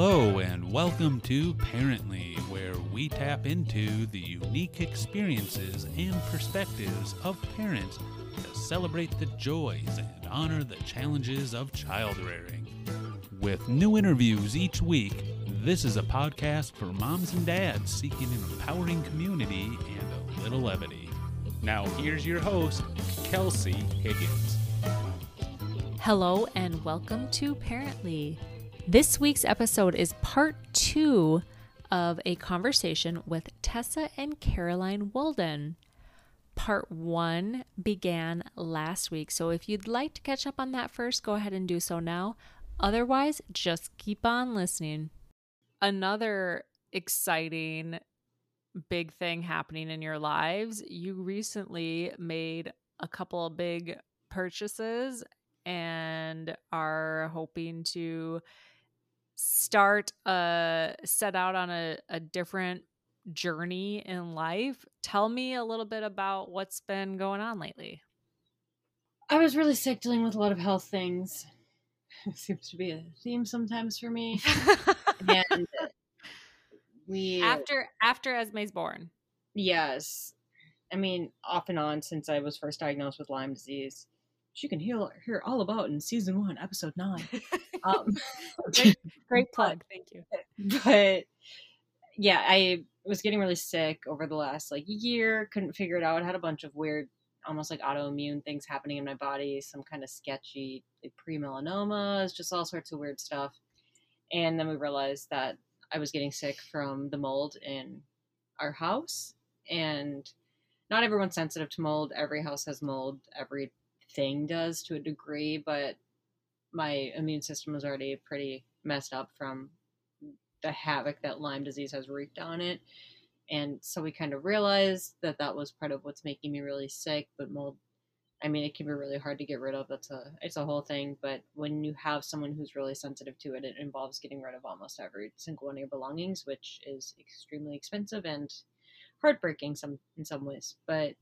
Hello, and welcome to Parently, where we tap into the unique experiences and perspectives of parents to celebrate the joys and honor the challenges of child rearing. With new interviews each week, this is a podcast for moms and dads seeking an empowering community and a little levity. Now, here's your host, Kelsey Higgins. Hello, and welcome to Parently. This week's episode is part two of a conversation with Tessa and Caroline Wolden. Part one began last week, so if you'd like to catch up on that first, go ahead and do so now. Otherwise, just keep on listening. Another exciting big thing happening in your lives. You recently made a couple of big purchases and are hoping to start uh set out on a, a different journey in life tell me a little bit about what's been going on lately I was really sick dealing with a lot of health things. it seems to be a theme sometimes for me. and we after after esme's born yes. I mean, off and on since I was first diagnosed with Lyme disease. She can hear hear all about in season one, episode nine. Um, great, great plug thank you but yeah, I was getting really sick over the last like year. Couldn't figure it out. Had a bunch of weird, almost like autoimmune things happening in my body. Some kind of sketchy like pre-melanomas, just all sorts of weird stuff. And then we realized that I was getting sick from the mold in our house, and not everyone's sensitive to mold. Every house has mold. Everything does to a degree, but my immune system was already pretty messed up from the havoc that Lyme disease has wreaked on it. And so we kind of realized that that was part of what's making me really sick. But mold, I mean, it can be really hard to get rid of. That's a it's a whole thing. But when you have someone who's really sensitive to it, it involves getting rid of almost every single one of your belongings, which is extremely expensive and heartbreaking some in some ways. But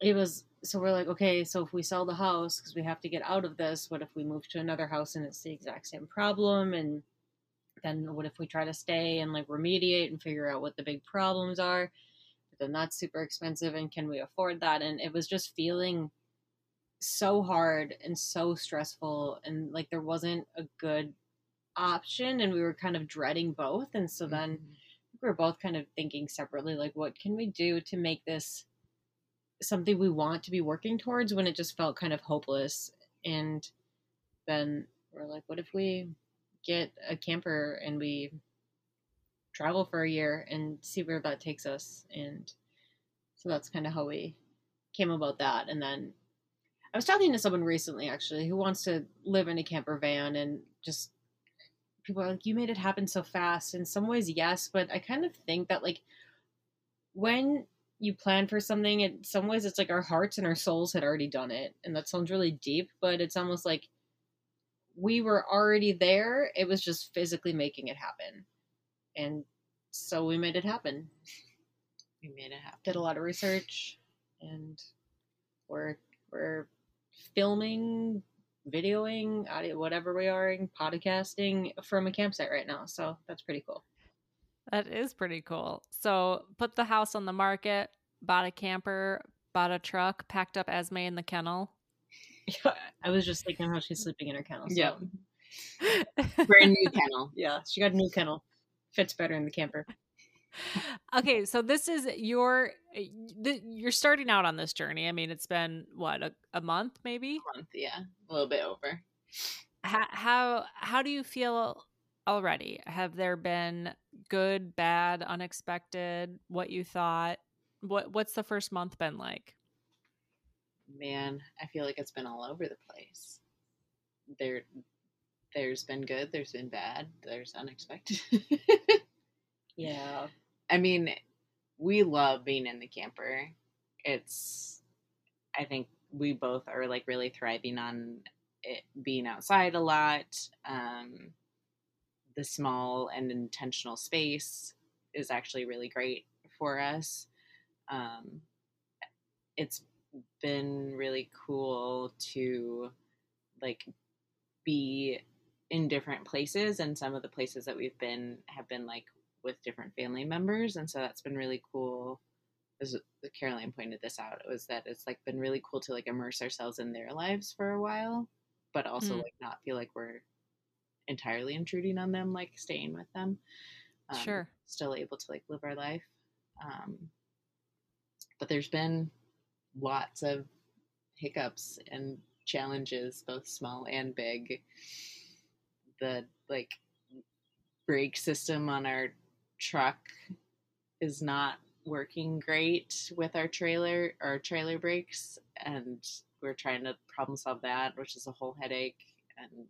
it was so we're like, okay, so if we sell the house because we have to get out of this, what if we move to another house and it's the exact same problem? And then what if we try to stay and like remediate and figure out what the big problems are? But then that's super expensive and can we afford that? And it was just feeling so hard and so stressful and like there wasn't a good option and we were kind of dreading both. And so then mm-hmm. we were both kind of thinking separately like what can we do to make this something we want to be working towards when it just felt kind of hopeless and then we're like what if we get a camper and we travel for a year and see where that takes us. And so that's kind of how we came about that. And then I was talking to someone recently actually who wants to live in a camper van and just people are like, you made it happen so fast. In some ways, yes, but I kind of think that like when you plan for something, in some ways it's like our hearts and our souls had already done it. And that sounds really deep, but it's almost like we were already there. It was just physically making it happen. And so we made it happen. We made it happen. Did a lot of research and we're we're filming, videoing, audio whatever we are, podcasting from a campsite right now. So that's pretty cool. That is pretty cool so put the house on the market bought a camper bought a truck packed up esme in the kennel I was just thinking how she's sleeping in her kennel. So. Yep. Brand new kennel. Yeah, she got a new kennel. Fits better in the camper. okay so this is your eh, th- you're starting out on this journey i mean it's been what a, a month maybe A Month, yeah, a little bit over. how, how how do you feel already have there been good bad unexpected what you thought what what's the first month been like Man, I feel like it's been all over the place. There, there's been good. There's been bad. There's unexpected. Yeah. I mean, we love being in the camper. It's, I think we both are like really thriving on it being outside a lot. Um, the small and intentional space is actually really great for us. Um, it's been really cool to like be in different places and some of the places that we've been have been like with different family members and so that's been really cool as caroline pointed this out it was that it's like been really cool to like immerse ourselves in their lives for a while but also Mm. like not feel like we're entirely intruding on them like staying with them um, Sure. still able to like live our life um, but there's been lots of hiccups and challenges both small and big the like brake system on our truck is not working great with our trailer our trailer brakes and we're trying to problem solve that which is a whole headache and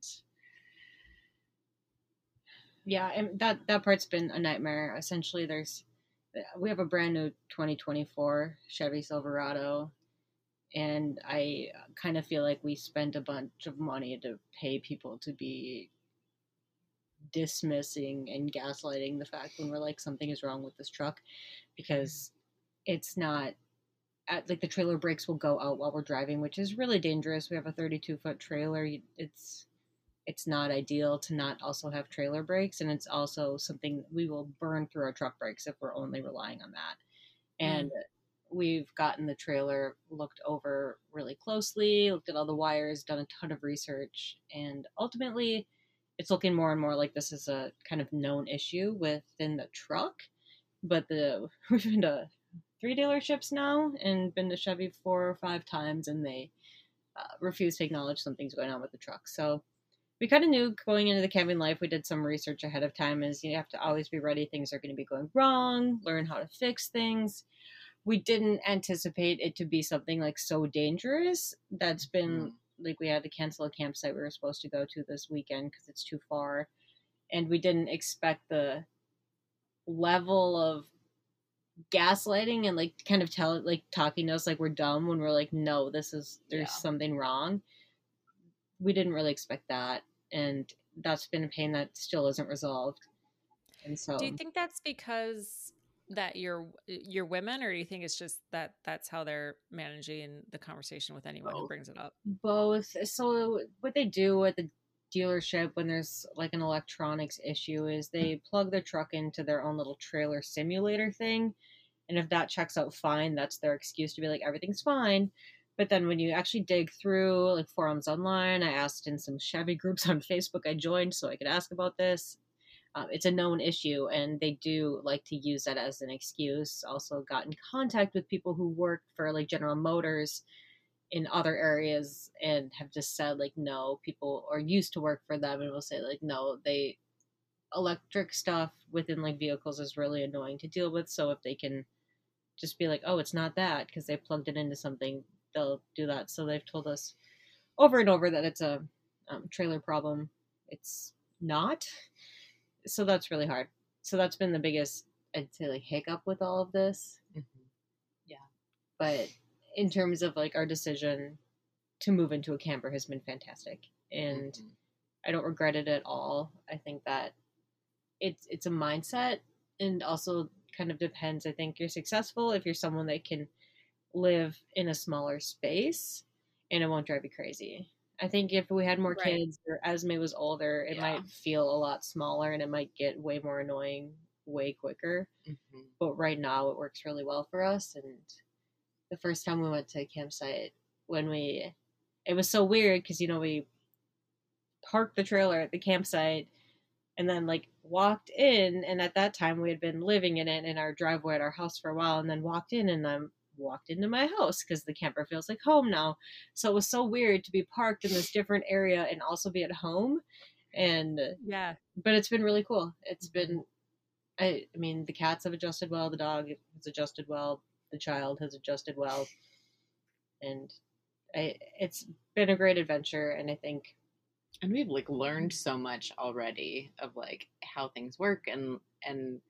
yeah and that that part's been a nightmare. Essentially there's we have a brand new 2024 chevy silverado and i kind of feel like we spent a bunch of money to pay people to be dismissing and gaslighting the fact when we're like something is wrong with this truck because it's not at, like the trailer brakes will go out while we're driving which is really dangerous. We have a 32 foot trailer. It's it's not ideal to not also have trailer brakes and it's also something we will burn through our truck brakes if we're only relying on that. And we've gotten the trailer looked over really closely looked at all the wires done a ton of research and ultimately it's looking more and more like this is a kind of known issue within the truck but the we've been to three dealerships now and been to chevy four or five times and they uh, refuse to acknowledge something's going on with the truck. So we kind of knew going into the camping life we did some research ahead of time is you have to always be ready things are going to be going wrong learn how to fix things. We didn't anticipate it to be something like so dangerous that's been mm-hmm. like we had to cancel a campsite we were supposed to go to this weekend because it's too far and we didn't expect the level of gaslighting and like kind of tell like talking to us like we're dumb when we're like no this is there's Yeah. something wrong. We didn't really expect that and that's been a pain that still isn't resolved. And so Do you think that's because that you're you're women, or do you think it's just that that's how they're managing the conversation with anyone who brings it up? both. So what they do at the dealership when there's like an electronics issue is they mm. plug their truck into their own little trailer simulator thing and if that checks out fine that's their excuse to be like everything's fine but then when you actually dig through like forums online i asked in some chevy groups on facebook i joined so i could ask about this. Um, it's a known issue and they do like to use that as an excuse. Also got in contact with people who work for like general motors in other areas and have just said like no people are used to work for them and will say like no they electric stuff within like vehicles is really annoying to deal with. So if they can just be like oh it's not that because they plugged it into something they'll do that. So they've told us over and over that it's a um, trailer problem. It's not. So that's really hard. So that's been the biggest i'd say like hiccup with all of this. Yeah. but in terms of like our decision to move into a camper has been fantastic. And Mhm. i don't regret it at all. I think that it's it's a mindset and also kind of depends. I think you're successful if you're someone that can live in a smaller space and it won't drive you crazy i think if we had more Right. kids or esme was older it Yeah. might feel a lot smaller and it might get way more annoying way quicker Mhm. but right now it works really well for us and the first time we went to a campsite when we it was so weird because you know we parked the trailer at the campsite and then like walked in and at that time we had been living in it in our driveway at our house for a while and then walked in and then walked into my house because the camper feels like home now so it was so weird to be parked in this different area and also be at home and Yeah. but it's been really cool. It's mm-hmm. been, I, I mean, the cats have adjusted well, the dog has adjusted well, the child has adjusted well, and I, it's been a great adventure. And I think, and we've like learned so much already of like how things work and and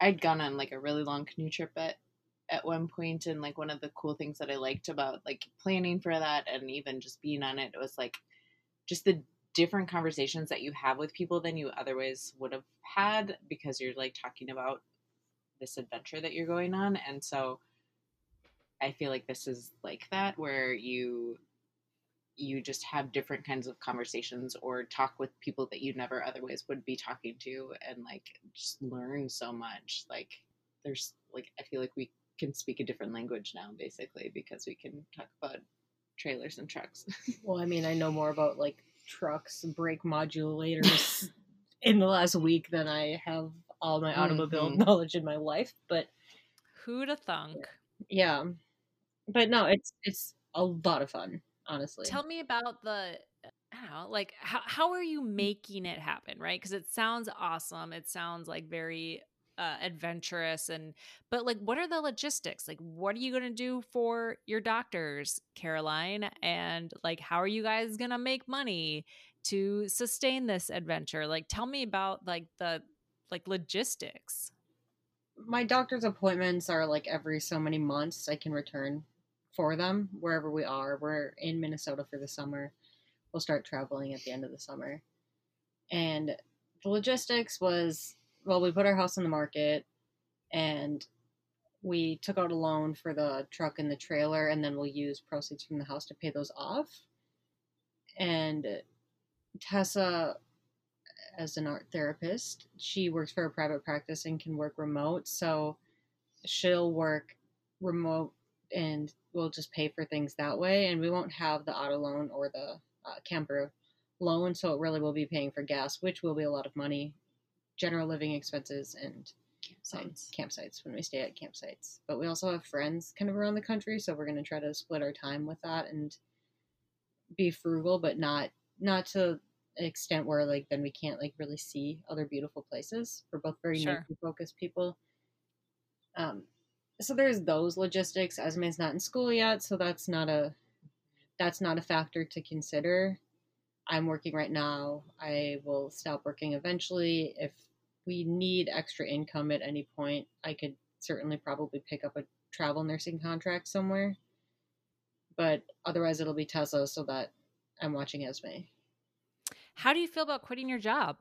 i'd gone on like a really long canoe trip at at one point and like one of the cool things that i liked about like planning for that and even just being on it was like just the different conversations that you have with people than you otherwise would have had because you're like talking about this adventure that you're going on. And so i feel like this is like that where you you just have different kinds of conversations or talk with people that you never otherwise would be talking to and like just learn so much. Like there's like i feel like we can speak a different language now basically because we can talk about trailers and trucks Well, I mean, I know more about like trucks, brake modulators in the last week than I have all my automobile Mhm. knowledge in my life. But who'd Who'da thunk? yeah, but no, it's it's a lot of fun, honestly. Tell me about the I don't know, like how how are you making it happen, right? Because it sounds awesome. It sounds like very uh, adventurous and but like what are the logistics? Like what are you going to do for your doctors, Caroline? And like how are you guys going to make money to sustain this adventure? Like tell me about like the like logistics. my doctor's appointments are like every so many months I can return for them wherever we are. We're in Minnesota for the summer. We'll start traveling at the end of the summer. And the logistics was well, we put our house on the market and we took out a loan for the truck and the trailer and then we'll use proceeds from the house to pay those off. And Tessa as an art therapist. She works for a private practice and can work remote, so she'll work remote and we'll just pay for things that way. And we won't have the auto loan or the uh, camper loan, so it really will be paying for gas, which will be a lot of money, general living expenses, and um, campsites campsites when we stay at campsites. But we also have friends kind of around the country, so we're going to try to split our time with that and be frugal, but not not to an extent where like then we can't like really see other beautiful places. We're both very Sure. nature focused people. Um, so there's those logistics. Esme's not in school yet, so that's not a that's not a factor to consider. I'm working right now. I will stop working eventually. If we need extra income at any point, I could certainly probably pick up a travel nursing contract somewhere. But otherwise, it'll be Tessa so that I'm watching Esme. How do you feel about quitting your job?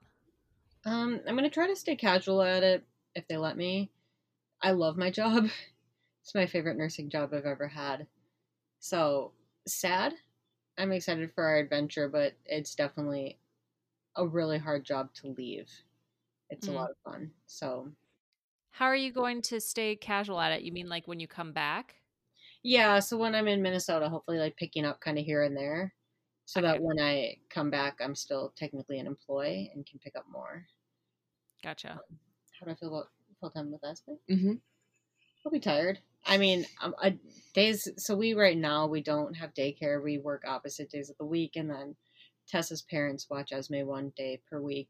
Um, I'm gonna try to stay casual at it if they let me. I love my job. It's my favorite nursing job I've ever had. So sad. I'm excited for our adventure, but it's definitely a really hard job to leave. It's Mm. a lot of fun. So How are you going to stay casual at it? You mean like when you come back? yeah, so when I'm in Minnesota, hopefully like picking up kind of here and there, so that when I come back, I'm still technically an employee and can pick up more. Gotcha. How do I feel about full time with Esme? mm-hmm. I'll be tired. I mean, um, I, days. So we right now we don't have daycare. We work opposite days of the week, and then Tessa's parents watch Esme one day per week.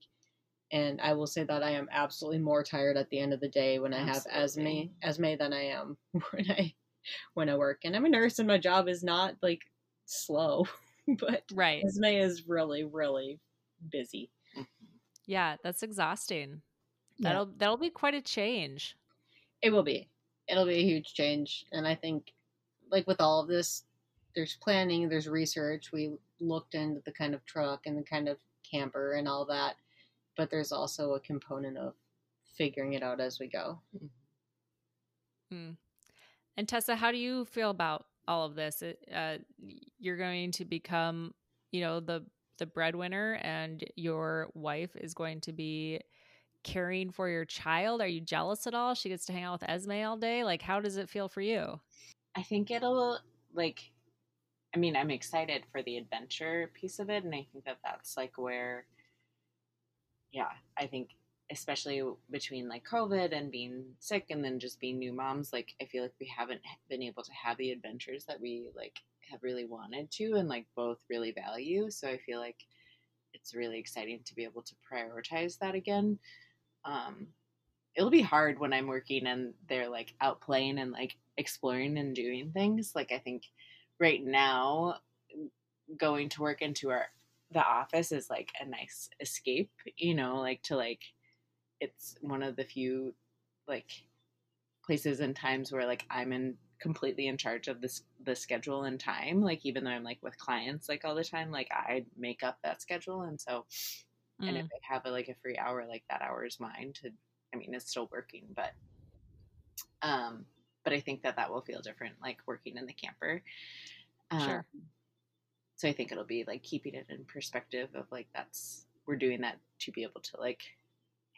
And I will say that I am absolutely more tired at the end of the day when I have Absolutely. Esme Esme than I am when I when I work. And I'm a nurse, and my job is not like slow, but Right. Esme is really really busy. Mm-hmm. Yeah, that's exhausting. That'll that'll be quite a change. It will be. It'll be a huge change. And I think, like with all of this, there's planning, there's research. We looked into the kind of truck and the kind of camper and all that. But there's also a component of figuring it out as we go. Mm. And Tessa, how do you feel about all of this? Uh, you're going to become, you know, the the breadwinner, and your wife is going to be caring for your child. Are you jealous at all? She gets to hang out with Esme all day. Like, how does it feel for you? I think it'll like I mean, I'm excited for the adventure piece of it and I think that that's like where yeah, I think especially between like COVID and being sick and then just being new moms, like I feel like we haven't been able to have the adventures that we like have really wanted to and like both really value. So I feel like it's really exciting to be able to prioritize that again. Um it'll be hard when I'm working and they're like out playing and like exploring and doing things. Like I think right now going to work into our the office is like a nice escape, you know, like to like it's one of the few like places and times where like I'm in completely in charge of this the schedule and time like even though I'm like with clients like all the time like I make up that schedule and so and if Mm. I have a, like a free hour like that hour is mine to I mean it's still working but um but I think that that will feel different like working in the camper um, Sure. So I think it'll be like keeping it in perspective of like that's we're doing that to be able to like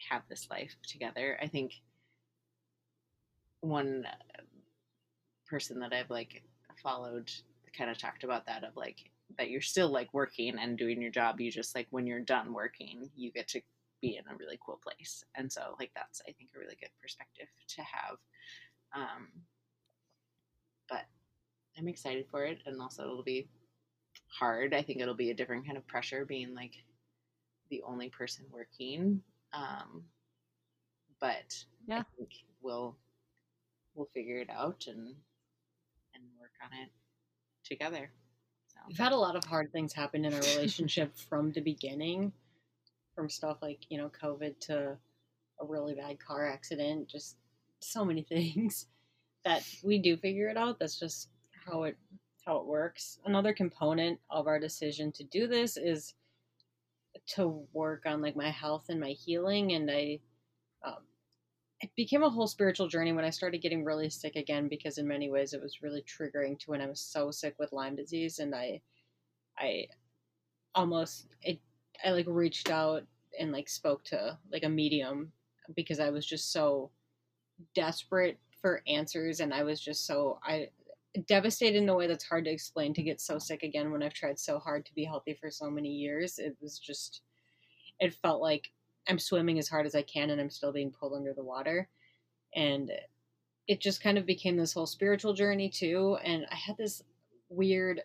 have this life together. I think one person that I've like followed kind of talked about that of like that you're still like working and doing your job. You just like when you're done working, you get to be in a really cool place. And so like that's I think a really good perspective to have. Um but I'm excited for it and also it'll be hard. I think it'll be a different kind of pressure being like the only person working. Um but Yeah. I think we'll we'll figure it out and and work on it together. So We've had a lot of hard things happen in our relationship from the beginning, from stuff like, you know, COVID to a really bad car accident, just so many things that we do figure it out. That's just how it how it works. Another component of our decision to do this is to work on like my health and my healing and I um, it became a whole spiritual journey when I started getting really sick again because in many ways it was really triggering to when I was so sick with Lyme disease and I I almost it I like reached out and like spoke to like a medium because I was just so desperate for answers and I was just so I devastated in a way that's hard to explain to get so sick again when I've tried so hard to be healthy for so many years. It was just it felt like I'm swimming as hard as I can and I'm still being pulled under the water. And it just kind of became this whole spiritual journey too. And I had this weird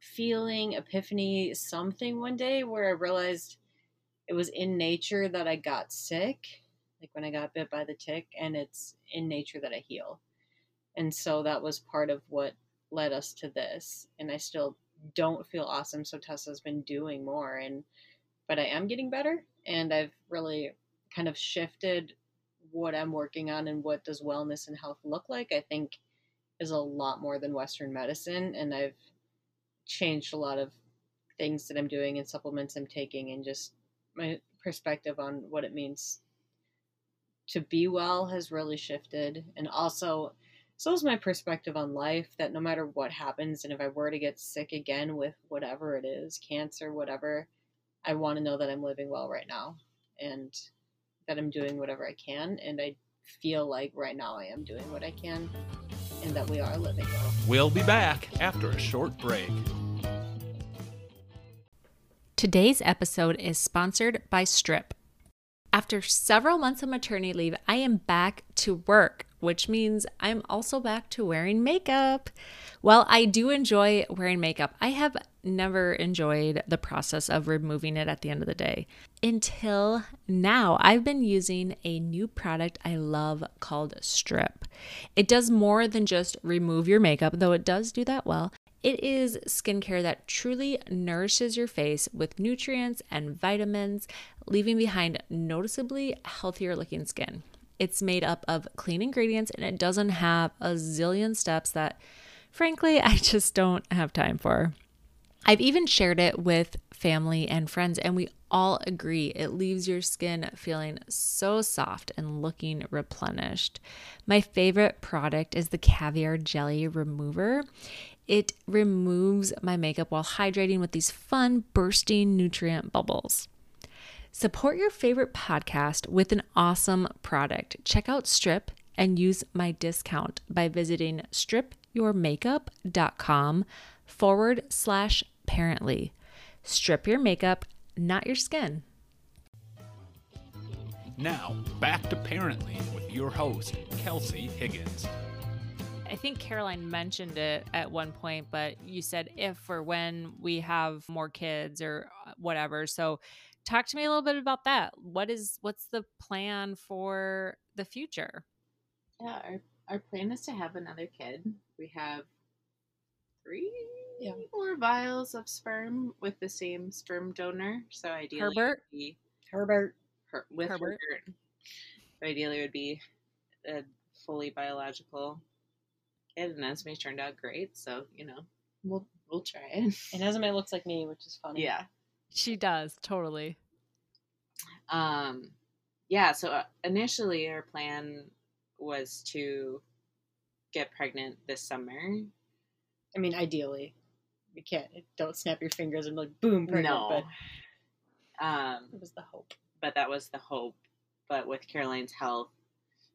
feeling, epiphany, something one day where I realized it was in nature that I got sick, like when I got bit by the tick, and it's in nature that I heal. And so that was part of what led us to this. And I still don't feel awesome, so Tessa's been doing more and but I am getting better and I've really kind of shifted what I'm working on and what does wellness and health look like. I think is a lot more than Western medicine, and I've changed a lot of things that I'm doing and supplements I'm taking, and just my perspective on what it means to be well has really shifted, and also. So is my perspective on life that no matter what happens, and if I were to get sick again with whatever it is, cancer, whatever, I want to know that I'm living well right now and that I'm doing whatever I can. And I feel like right now I am doing what I can and that we are living well. We'll be back after a short break. Today's episode is sponsored by Strip. After several months of maternity leave, I am back to work, which means I'm also back to wearing makeup. Well, I do enjoy wearing makeup. I have never enjoyed the process of removing it at the end of the day. Until now, I've been using a new product I love called Strip. It does more than just remove your makeup, though it does do that well. It is skincare that truly nourishes your face with nutrients and vitamins, leaving behind noticeably healthier looking skin. It's made up of clean ingredients and it doesn't have a zillion steps that, frankly, I just don't have time for. I've even shared it with family and friends, and we all agree it leaves your skin feeling so soft and looking replenished. My favorite product is the Caviar Jelly Remover. It removes my makeup while hydrating with these fun, bursting nutrient bubbles. Support your favorite podcast with an awesome product. Check out Strip and use my discount by visiting stripyourmakeup.com forward slash parently. Strip your makeup, not your skin. Now, back to Parently with your host, Kelsey Higgins. I think Caroline mentioned it at one point, but you said if or when we have more kids or whatever. So talk to me a little bit about that. What is what's the plan for the future? Yeah, our, our plan is to have another kid. We have three Yeah. more vials of sperm with the same sperm donor. So ideally, it would Herbert? be Herbert, her, with Herbert. Herbert. So ideally, it would be a fully biological kid, and Esme turned out great. So you know, we'll we'll try it. and Esme looks like me, which is funny. Yeah. She does, totally. Um, yeah. So uh, initially, our plan was to get pregnant this summer. I mean, ideally. you can't don't snap your fingers and like boom pregnant, no. but Um, it was the hope. but that was the hope. But with Caroline's health,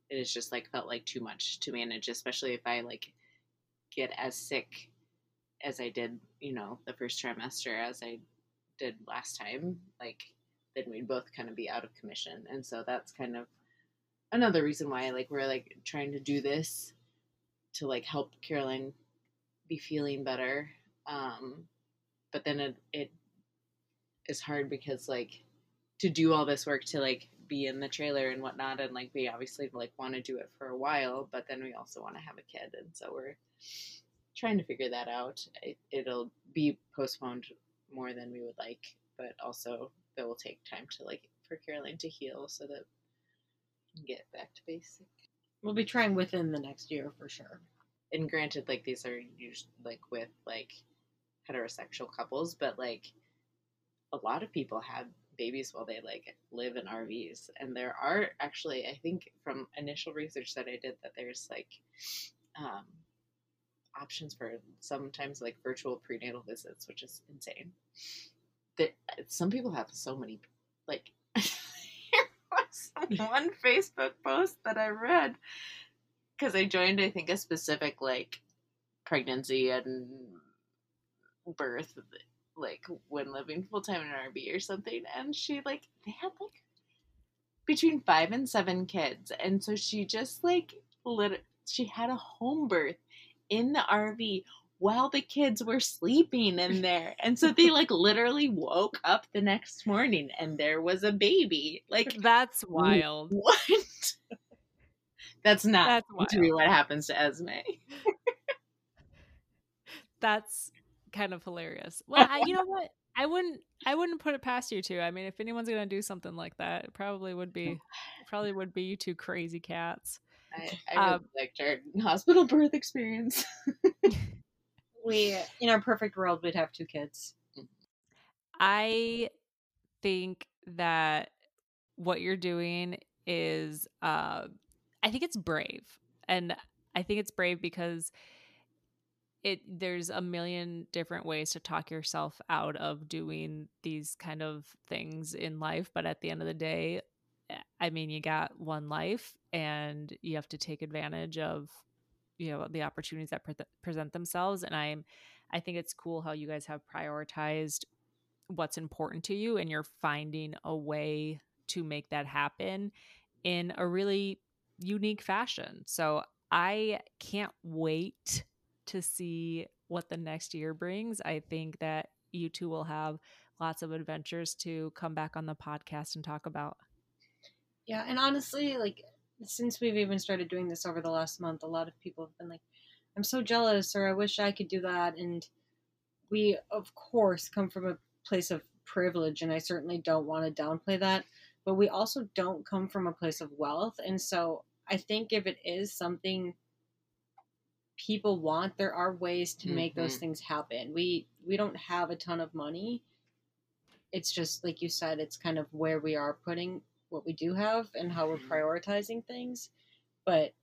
it is just like felt like too much to manage, especially if I like get as sick as I did, you know, the first trimester as I did last time. Like then we'd both kind of be out of commission, and so that's kind of another reason why like we're like trying to do this to like help Caroline be feeling better. Um, but then it it is hard because like to do all this work to like be in the trailer and whatnot and like we obviously like want to do it for a while but then we also want to have a kid and so we're trying to figure that out it, it'll be postponed more than we would like but also it will take time to like for caroline to heal so that we can get back to basic We'll be trying within the next year for sure. and granted like these are usually like with like heterosexual couples but like a lot of people have babies while they like live in RVs and there are actually I think from initial research that I did that there's like um options for sometimes like virtual prenatal visits which is insane that some people have so many like one Facebook post that I read because I joined, I think, a specific like pregnancy and birth, like when living full time in an RV or something, and she like they had like between five and seven kids, and so she just like lit. She had a home birth in the RV while the kids were sleeping in there, and so they like literally woke up the next morning and there was a baby. Like That's wild. what? That's not That's to be wild. what happens to Esme. That's kind of hilarious. Well, I, you know what? I wouldn't. I wouldn't put it past you two. I mean, if anyone's gonna do something like that, it probably would be, probably would be you two crazy cats. I, I really Um, liked our hospital birth experience. We in our perfect world we'd have two kids. I think that what you're doing is uh I think it's brave. And I think it's brave because it there's a million different ways to talk yourself out of doing these kind of things in life, but at the end of the day, I mean, you got one life and you have to take advantage of you know the opportunities that pre- present themselves and I'm I think it's cool how you guys have prioritized what's important to you and you're finding a way to make that happen in a really unique fashion. So I can't wait to see what the next year brings. I think that you two will have lots of adventures to come back on the podcast and talk about. Yeah, and honestly, like since we've even started doing this over the last month, a lot of people have been like, "I'm so jealous," or "I wish I could do that." And we, of course, come from a place of privilege, and I certainly don't want to downplay that. But we also don't come from a place of wealth, and so I think if it is something people want, there are ways to make those Mhm. things happen. We we don't have a ton of money. It's just like you said, it's kind of where we are putting what we do have and how we're Mhm. prioritizing things. But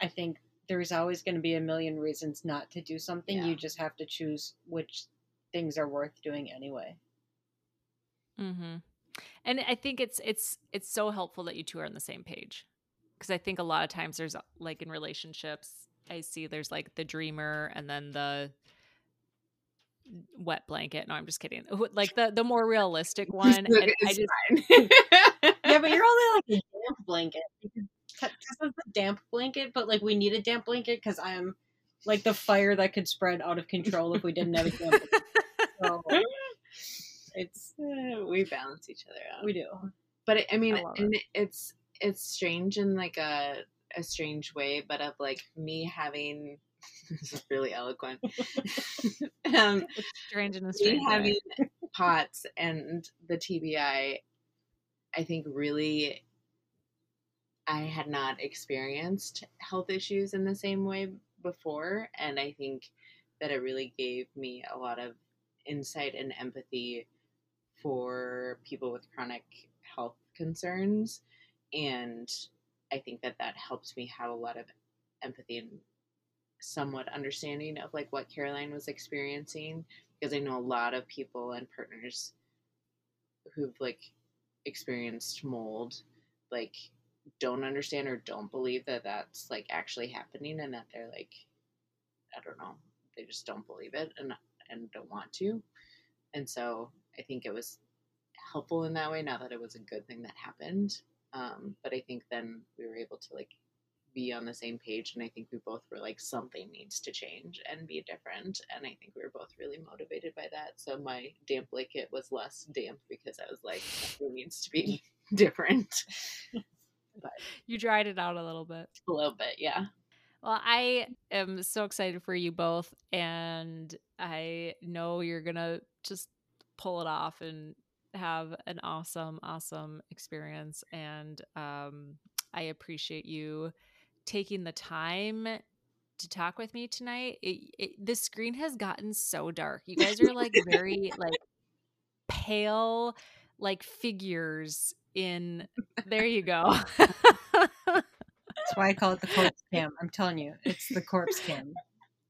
I think there's always going to be a million reasons not to do something. Yeah. You just have to choose which things are worth doing anyway. Mm-hmm. And I think it's it's it's so helpful that you two are on the same page because I think a lot of times there's like in relationships I see there's like the dreamer and then the wet blanket. No, I'm just kidding. Like the the more realistic one. and I just. Yeah, but you're only like a damp blanket. Tessa's a damp blanket, but like we need a damp blanket because I am like the fire that could spread out of control if we didn't have a damp blanket. So it's we balance each other out. we do. but it, I mean, I and it. it's it's strange in like a a strange way, but of like me having this is really eloquent. um, strange in a me strange way. having POTS and the TBI, I think really I had not experienced health issues in the same way before. And I think that it really gave me a lot of insight and empathy for people with chronic health concerns. And I think that that helped me have a lot of empathy and somewhat understanding of like what Caroline was experiencing because I know a lot of people and partners who've like experienced mold like don't understand or don't believe that that's like actually happening and that they're like I don't know they just don't believe it and and don't want to. And so I think it was helpful in that way not that it was a good thing that happened. Um, but I think then we were able to like be on the same page and i think we both were like something needs to change and be different and i think we were both really motivated by that. So my damp blanket was less damp because i was like it needs to be different. But you dried it out a little bit. A little bit yeah. Well, I am so excited for you both, and I know you're gonna just pull it off and have an awesome, awesome experience. And um, I appreciate you taking the time to talk with me tonight. It, it, the screen has gotten so dark. You guys are like very like pale, like figures in. There you go. That's why I call it the corpse cam. I'm telling you, it's the corpse cam.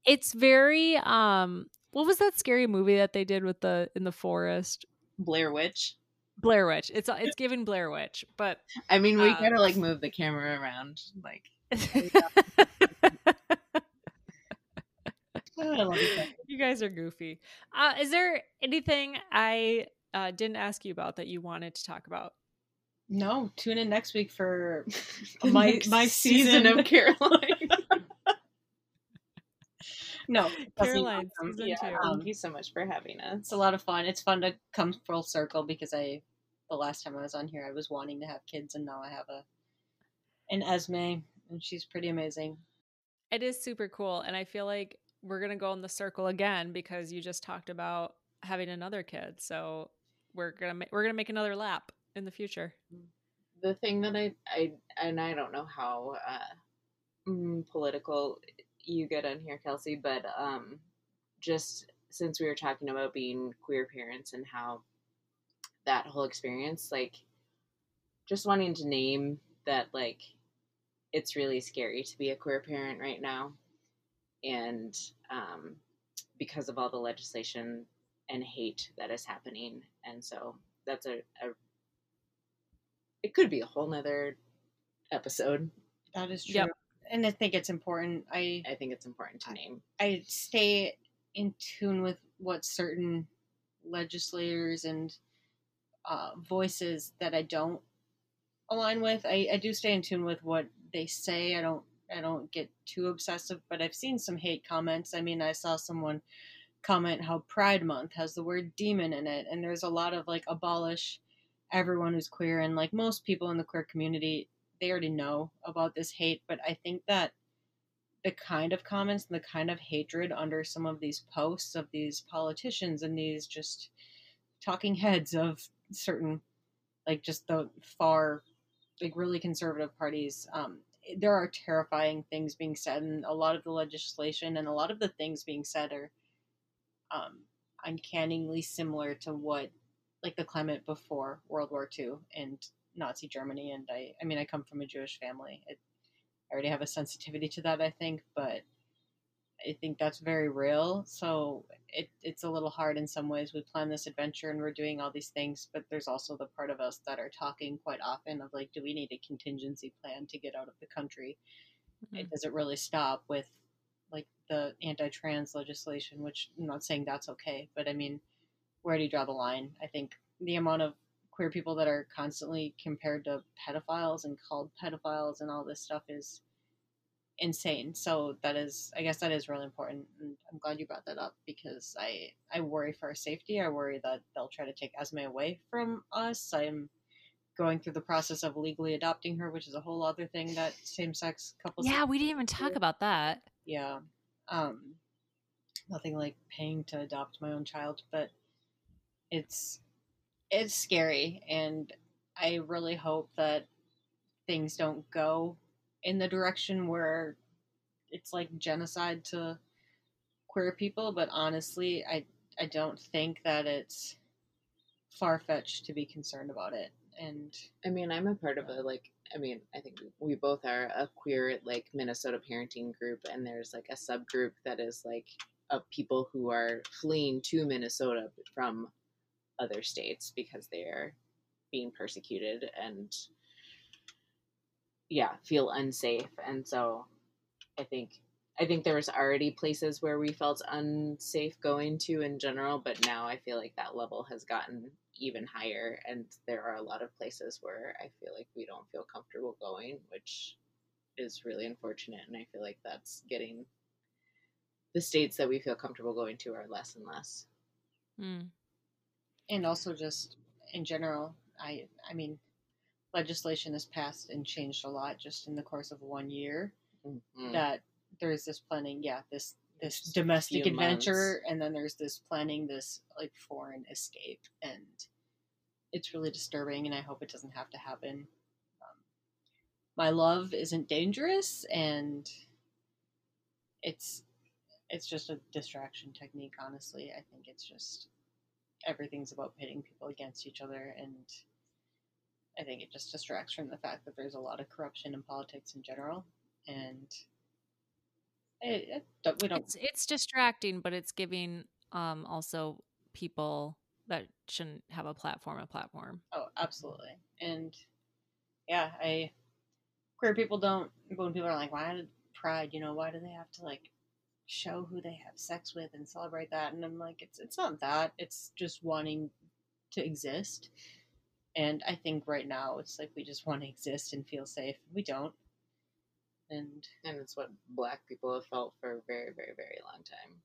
It's very um. What was that scary movie that they did with the in the forest? Blair Witch. Blair Witch. It's it's giving Blair Witch, but I mean, we um, gotta like move the camera around, like you guys are goofy. Uh, is there anything I uh, didn't ask you about that you wanted to talk about? No, tune in next week for my my season, season of Caroline. no, Caroline season yeah, two. Thank you so much for having us. It's a lot of fun. It's fun to come full circle because I, the last time I was on here, I was wanting to have kids, and now I have a an Esme and she's pretty amazing. It is super cool. And I feel like we're going to go in the circle again because you just talked about having another kid. So we're going to ma- we're going to make another lap in the future. The thing that I I and I don't know how uh, mm, political you get on here, Kelsey, but um, just since we were talking about being queer parents and how that whole experience, like, just wanting to name that, like, it's really scary to be a queer parent right now. And um, because of all the legislation and hate that is happening. And so that's a, a it could be a whole nother episode. That is true. Yep. And I think it's important. I I think it's important to name. I stay in tune with what certain legislators and uh, voices that I don't align with. I, I do stay in tune with what they say. I don't I don't get too obsessive, but I've seen some hate comments. I mean, I saw someone comment how Pride Month has the word demon in it, and there's a lot of like abolish everyone who's queer, and like most people in the queer community, they already know about this hate. But I think that the kind of comments and the kind of hatred under some of these posts of these politicians and these just talking heads of certain, like just the far, like really conservative parties, um, there are terrifying things being said, and a lot of the legislation and a lot of the things being said are um, uncannily similar to what, like the climate before World War II and Nazi Germany. And I, I mean, I come from a Jewish family. It, I already have a sensitivity to that, I think, but I think that's very real. So it, it's a little hard in some ways. We plan this adventure and we're doing all these things, but there's also the part of us that are talking quite often of like, do we need a contingency plan to get out of the country? Mm-hmm. Does it really stop with like the anti-trans legislation? Which I'm not saying that's okay, but I mean, where do you draw the line? I think the amount of queer people that are constantly compared to pedophiles and called pedophiles and all this stuff is insane. So that is, I guess, that is really important, and I'm glad you brought that up because I I worry for our safety. I worry that they'll try to take Esme away from us. I'm going through the process of legally adopting her, which is a whole other thing that same-sex couples. Yeah, we didn't even talk about that. Yeah, um, nothing like paying to adopt my own child, but it's it's scary, and I really hope that things don't go in the direction where it's like genocide to queer people, but honestly, I I don't think that it's far fetched to be concerned about it. And I mean, I'm a part of a like. I mean, I think we both are a queer like Minnesota parenting group, and there's like a subgroup that is like of people who are fleeing to Minnesota from other states because they're being persecuted and yeah, feel unsafe. And so I think I think there was already places where we felt unsafe going to in general, but now I feel like that level has gotten even higher and there are a lot of places where I feel like we don't feel comfortable going, which is really unfortunate and I feel like that's getting the states that we feel comfortable going to are less and less. Mm. and also just in general i i mean legislation has passed and changed a lot just in the course of one year Mm. that there's this planning yeah this this Just domestic adventure and then there's this planning this like foreign escape and it's really disturbing and i hope it doesn't have to happen. Um, my love isn't dangerous and it's it's just a distraction technique honestly. I think it's just everything's about pitting people against each other and i think it just distracts from the fact that there's a lot of corruption in politics in general and it, it, we don't It's it's distracting, but it's giving um also people that shouldn't have a platform a platform. Oh, absolutely. And yeah, I queer people don't when people are like, why did pride, you know, why do they have to like show who they have sex with and celebrate that? And I'm like, it's it's not that. It's just wanting to exist. And I think right now it's like we just want to exist and feel safe. We don't. And And it's what black people have felt for a very, very, very long time.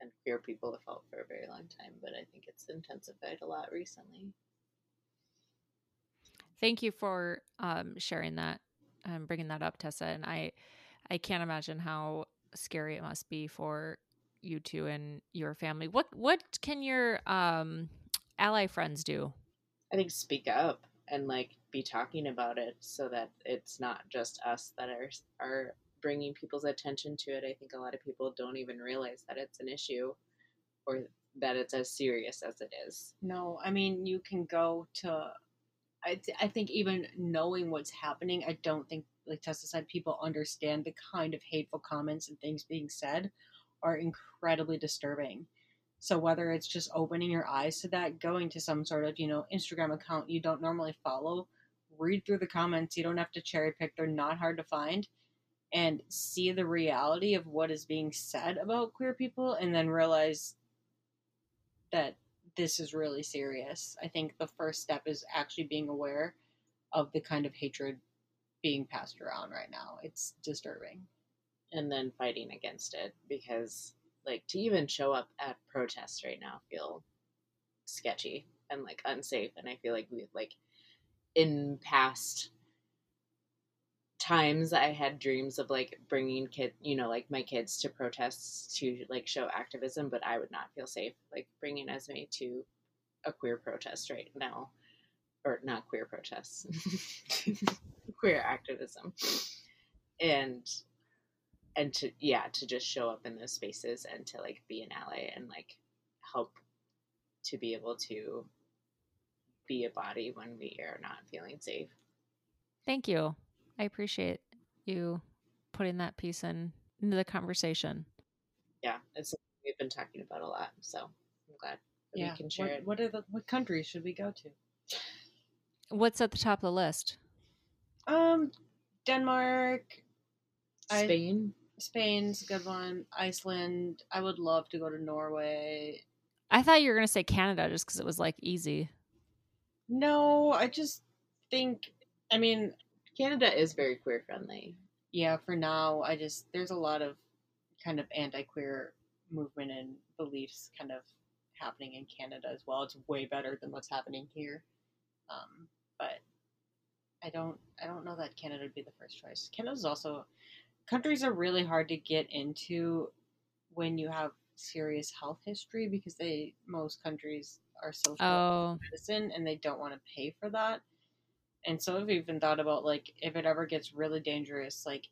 And queer people have felt for a very long time, but I think it's intensified a lot recently. Thank you for um, sharing that and bringing that up, Tessa. And I, I can't imagine how scary it must be for you two and your family. What what can your um, ally friends do? I think speak up and like be talking about it so that it's not just us that are are bringing people's attention to it. I think a lot of people don't even realize that it's an issue or that it's as serious as it is. No, I mean you can go to. I th- I think even knowing what's happening, I don't think like Tessa said, people understand the kind of hateful comments and things being said are incredibly disturbing. So whether it's just opening your eyes to that, going to some sort of you know Instagram account you don't normally follow, read through the comments. You don't have to cherry pick; they're not hard to find, and see the reality of what is being said about queer people, and then realize that this is really serious. I think the first step is actually being aware of the kind of hatred being passed around right now. It's disturbing. and then fighting against it because like to even show up at protests right now feel sketchy and like unsafe and i feel like we like in past times i had dreams of like bringing kid you know like my kids to protests to like show activism but i would not feel safe like bringing esme to a queer protest right now. Or not queer protests. Queer activism. And and to yeah to just show up in those spaces and to like be an ally and like help to be able to be a body when we are not feeling safe Thank you. I appreciate you putting that piece in into the conversation. yeah it's something we've been talking about a lot so i'm glad that Yeah. we can share what, it what are the what countries should we go to? What's at the top of the list? Um, Denmark, I- spain Spain's a good one. Iceland. I would love to go to Norway. I thought you were gonna say Canada just because it was like easy. No, I just think. I mean, canada is very queer friendly yeah. For now, I just there's a lot of kind of anti-queer movement and beliefs kind of happening in Canada as well. It's way better than what's happening here. Um, but I don't I don't know that Canada would be the first choice. Canada's also countries are really hard to get into when you have serious health history because they most countries are social Oh, medicine and they don't want to pay for that. And so I've even thought about like if it ever gets really dangerous, like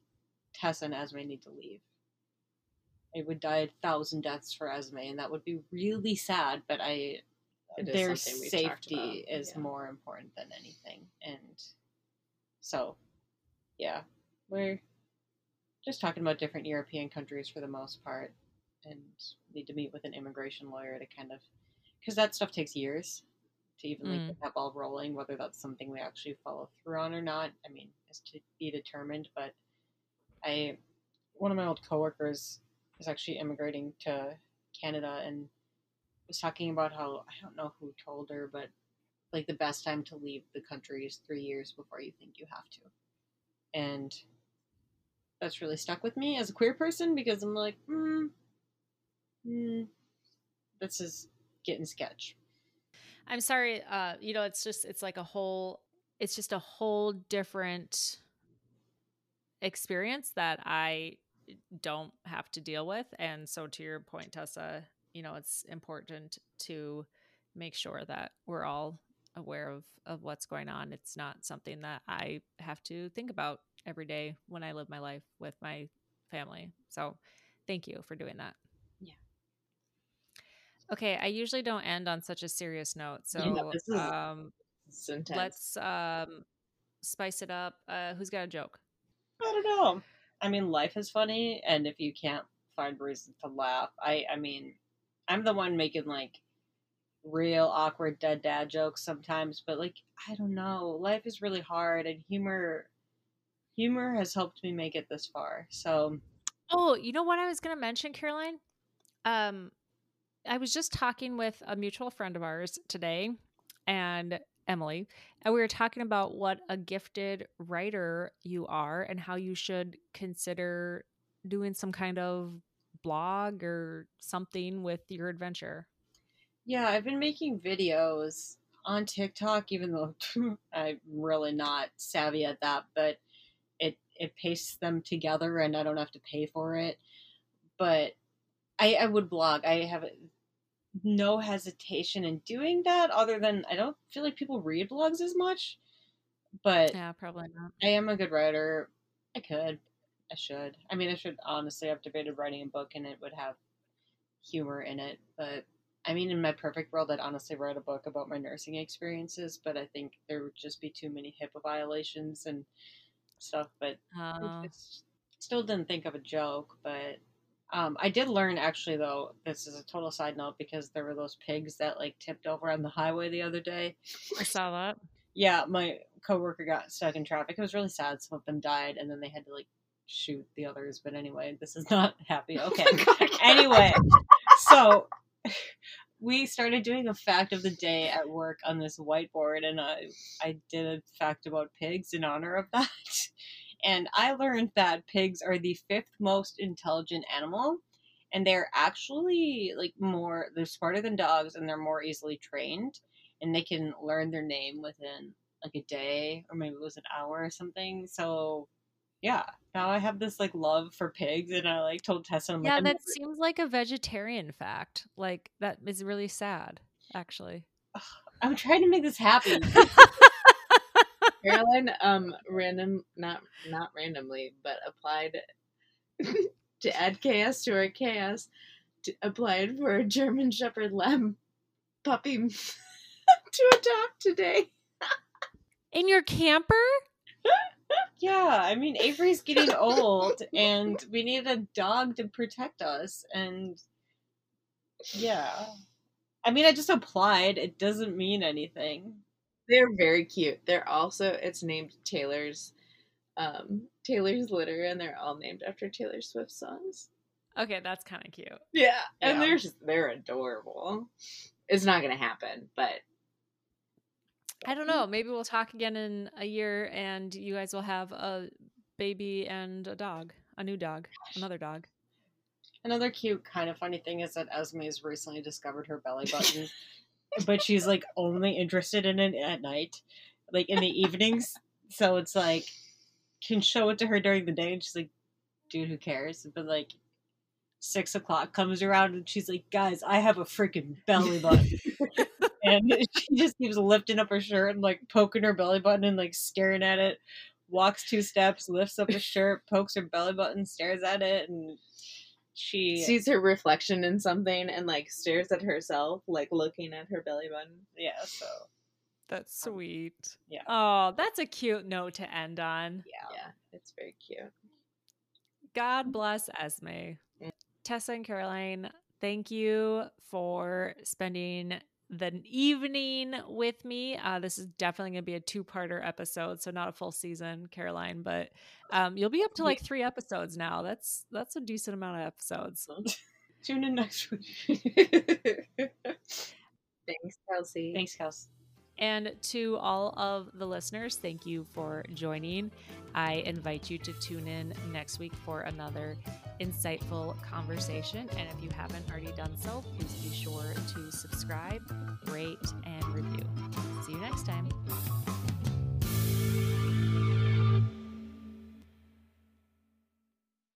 Tessa and Esme need to leave. It would die a thousand deaths for Esme, and that would be really sad. But I, their something we've talked safety is yeah. more important than anything. And so, yeah, we're just talking about different European countries for the most part. and need to meet with an immigration lawyer to kind of because that stuff takes years to even like Mm. get that ball rolling. Whether that's something we actually follow through on or not, I mean, is to be determined. But I, one of my old coworkers is actually immigrating to Canada and was talking about how I don't know who told her, but like the best time to leave the country is three years before you think you have to, and that's really stuck with me as a queer person because I'm like, hmm, this is getting sketch. I'm sorry. Uh, you know, it's just it's like a whole. It's just a whole different experience that I don't have to deal with, and so to your point, Tessa, you know, it's important to make sure that we're all aware of of what's going on. It's not something that I have to think about every day when I live my life with my family. So, thank you for doing that. Yeah. Okay, I usually don't end on such a serious note. So, Yeah, um let's um spice it up. Uh who's got a joke? I don't know. I mean, life is funny, and if you can't find reasons to laugh, I I mean, I'm the one making like real awkward dead dad jokes sometimes, but like I don't know, life is really hard, and humor humor has helped me make it this far. So Oh, you know what I was going to mention, Caroline? Um, I was just talking with a mutual friend of ours today, and Emily, and we were talking about what a gifted writer you are and how you should consider doing some kind of blog or something with your adventure. Yeah, I've been making videos on TikTok, even though I'm really not savvy at that, but it it pastes them together, and I don't have to pay for it. But I, I would blog. I have no hesitation in doing that, other than I don't feel like people read blogs as much. But Yeah, probably not. I am a good writer. I could. I should. I mean, I should honestly. I've debated writing a book and it would have humor in it. But I mean, in my perfect world, I'd honestly write a book about my nursing experiences. But I think there would just be too many HIPAA violations and stuff. But Uh, still didn't think of a joke. But um, I did learn actually, though. This is a total side note because there were those pigs that like tipped over on the highway the other day. I saw that. Yeah, my coworker got stuck in traffic. It was really sad. Some of them died, and then they had to like shoot the others. But anyway, this is not happy. Okay. anyway, so we started doing a fact of the day at work on this whiteboard, and I I did a fact about pigs in honor of that. And I learned that pigs are the fifth most intelligent animal, and they're actually like more they're smarter than dogs, and they're more easily trained, and they can learn their name within like a day or maybe it was an hour or something. So yeah, now I have this like love for pigs, and I like told Tessa, I'm Yeah, like, that seems like a vegetarian fact. Like that is really sad, actually. I'm trying to make this happy. Caroline, um, random, not not randomly, but applied to add chaos to our chaos. To, applied for a German Shepherd Lab puppy to adopt today. In your camper? Yeah, I mean Avery's getting old, and we need a dog to protect us, and yeah. I mean, I just applied. It doesn't mean anything. They're very cute. They're also it's named Taylor's um Taylor's litter and they're all named after Taylor Swift songs. Okay, that's kind of cute. Yeah. And Yeah. they're just they're adorable. It's not gonna happen, but I don't know. Maybe we'll talk again in a year and you guys will have a baby and a dog, a new dog, another dog. Another cute, kind of funny thing is that Esme has recently discovered her belly button, but she's like only interested in it at night, like in the evenings. So it's like, can show it to her during the day, and she's like, dude, who cares? But like, six o'clock comes around, and she's like, guys, I have a freaking belly button. and she just keeps lifting up her shirt and like poking her belly button and like staring at it. Walks two steps, lifts up her shirt, pokes her belly button, stares at it, and she sees her reflection in something and like stares at herself, like looking at her belly button. yeah. So That's sweet. yeah. Oh, that's a cute note to end on. yeah, Yeah, it's very cute. God bless Esme. Mm. Tessa and Caroline, thank you for spending the evening with me. Uh, this is definitely going to be a two parter episode, so not a full season, Caroline, but um, you'll be up to like three episodes now. That's that's a decent amount of episodes. Tune in next week. Thanks, Kelsey. Thanks, Kels. And to all of the listeners, thank you for joining. I invite you to tune in next week for another insightful conversation. And if you haven't already done so, please be sure to subscribe, rate, and review. See you next time.